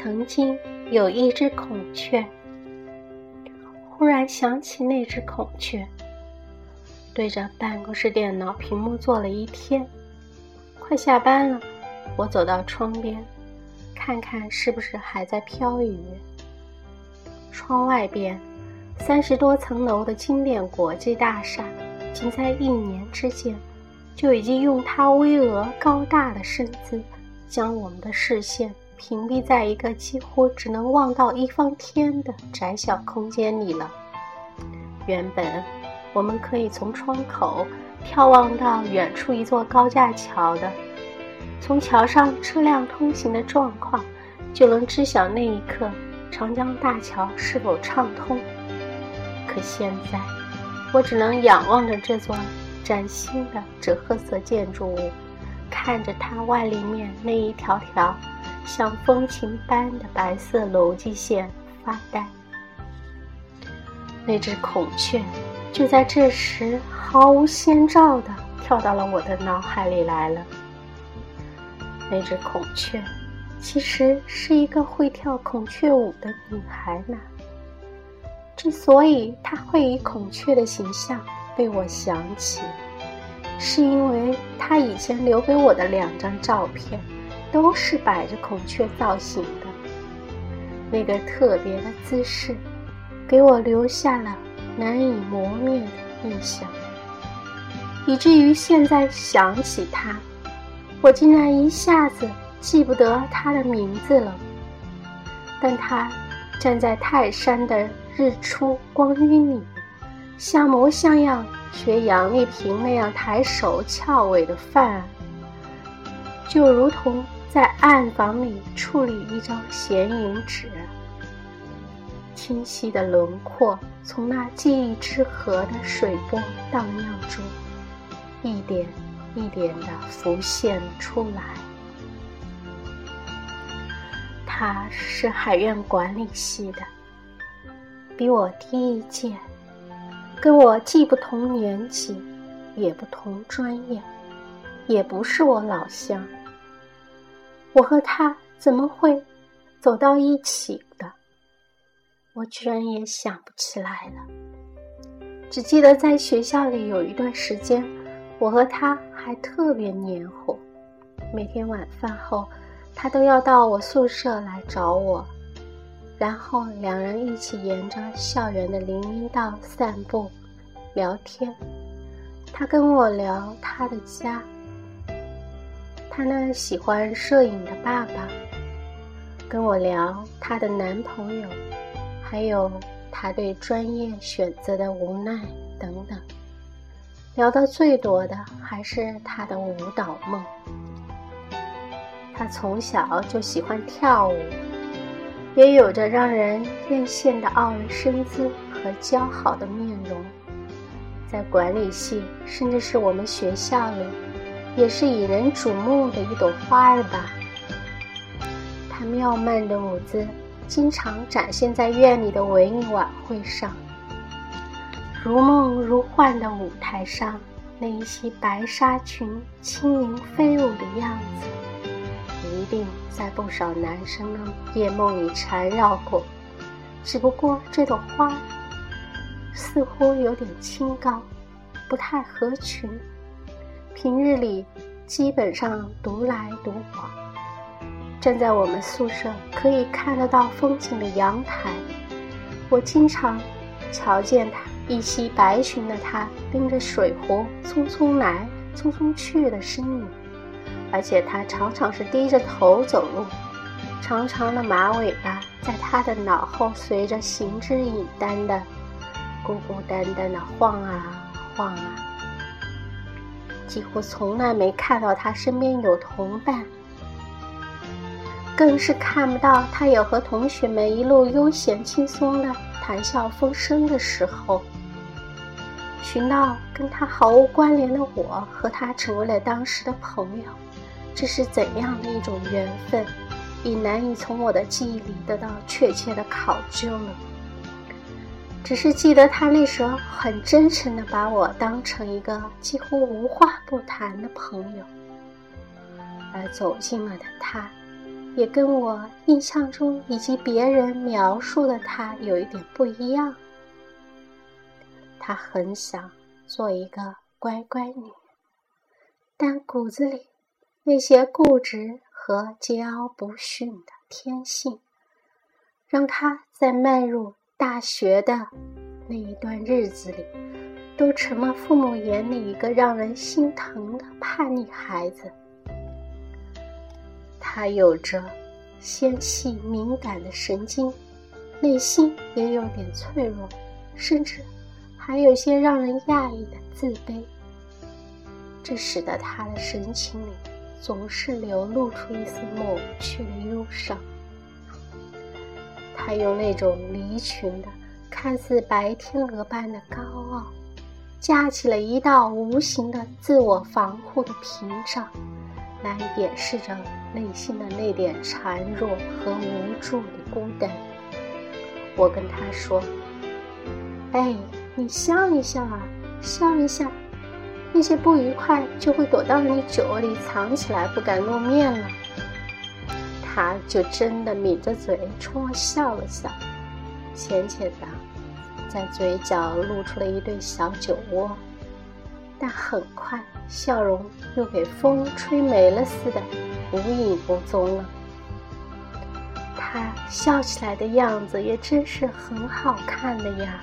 曾经有一只孔雀。忽然想起那只孔雀，对着办公室电脑屏幕坐了一天。快下班了，我走到窗边，看看是不是还在飘雨。窗外边，三十多层楼的经典国际大厦，仅在一年之间，就已经用它巍峨高大的身姿，将我们的视线。屏蔽在一个几乎只能望到一方天的窄小空间里了。原本我们可以从窗口眺望到远处一座高架桥的，从桥上车辆通行的状况，就能知晓那一刻长江大桥是否畅通。可现在，我只能仰望着这座崭新的赭褐色建筑物，看着它外立面那一条条。像风琴般的白色逻辑线发呆。那只孔雀就在这时毫无先兆地跳到了我的脑海里来了。那只孔雀其实是一个会跳孔雀舞的女孩呢。之所以她会以孔雀的形象被我想起，是因为她以前留给我的两张照片。都是摆着孔雀造型的，那个特别的姿势，给我留下了难以磨灭的印象，以至于现在想起他，我竟然一下子记不得他的名字了。但他站在泰山的日出光晕里，像模像样学杨丽萍那样抬手翘尾的范儿，就如同。在暗房里处理一张显影纸，清晰的轮廓从那记忆之河的水波荡漾中，一点一点地浮现出来。他是海院管理系的，比我低一届，跟我既不同年级，也不同专业，也不是我老乡。我和他怎么会走到一起的？我居然也想不起来了。只记得在学校里有一段时间，我和他还特别黏糊。每天晚饭后，他都要到我宿舍来找我，然后两人一起沿着校园的林荫道散步、聊天。他跟我聊他的家。她那喜欢摄影的爸爸，跟我聊她的男朋友，还有她对专业选择的无奈等等。聊的最多的还是她的舞蹈梦。她从小就喜欢跳舞，也有着让人艳羡的傲人身姿和姣好的面容，在管理系，甚至是我们学校里。也是引人瞩目的一朵花儿吧。她妙曼的舞姿经常展现在院里的文艺晚会上，如梦如幻的舞台上，那一袭白纱裙轻盈飞舞的样子，一定在不少男生的夜梦里缠绕过。只不过这朵花似乎有点清高，不太合群。平日里，基本上独来独往。站在我们宿舍可以看得到风景的阳台，我经常瞧见他一袭白裙的他拎着水壶匆匆来匆匆去的身影，而且他常常是低着头走路，长长的马尾巴在他的脑后随着行之影单的孤孤单单的晃啊晃啊。几乎从来没看到他身边有同伴，更是看不到他有和同学们一路悠闲轻松的谈笑风生的时候。寻到跟他毫无关联的我和他成为了当时的朋友，这是怎样的一种缘分，已难以从我的记忆里得到确切的考究了。只是记得他那时候很真诚地把我当成一个几乎无话不谈的朋友，而走近了的他，也跟我印象中以及别人描述的他有一点不一样。他很想做一个乖乖女，但骨子里那些固执和桀骜不驯的天性，让他在迈入大学的那一段日子里，都成了父母眼里一个让人心疼的叛逆孩子。他有着纤细敏感的神经，内心也有点脆弱，甚至还有些让人讶异的自卑。这使得他的神情里总是流露出一丝抹不去的忧伤。他用那种离群的、看似白天鹅般的高傲，架起了一道无形的自我防护的屏障。来掩饰着内心的那点孱弱和无助的孤单。我跟他说：“哎，你笑一笑啊，笑一笑，那些不愉快就会躲到你酒里藏起来，不敢露面了。”他就真的抿着嘴冲我笑了笑，浅浅的，在嘴角露出了一对小酒窝。但很快，笑容又给风吹没了似的，无影无踪了。他笑起来的样子也真是很好看的呀。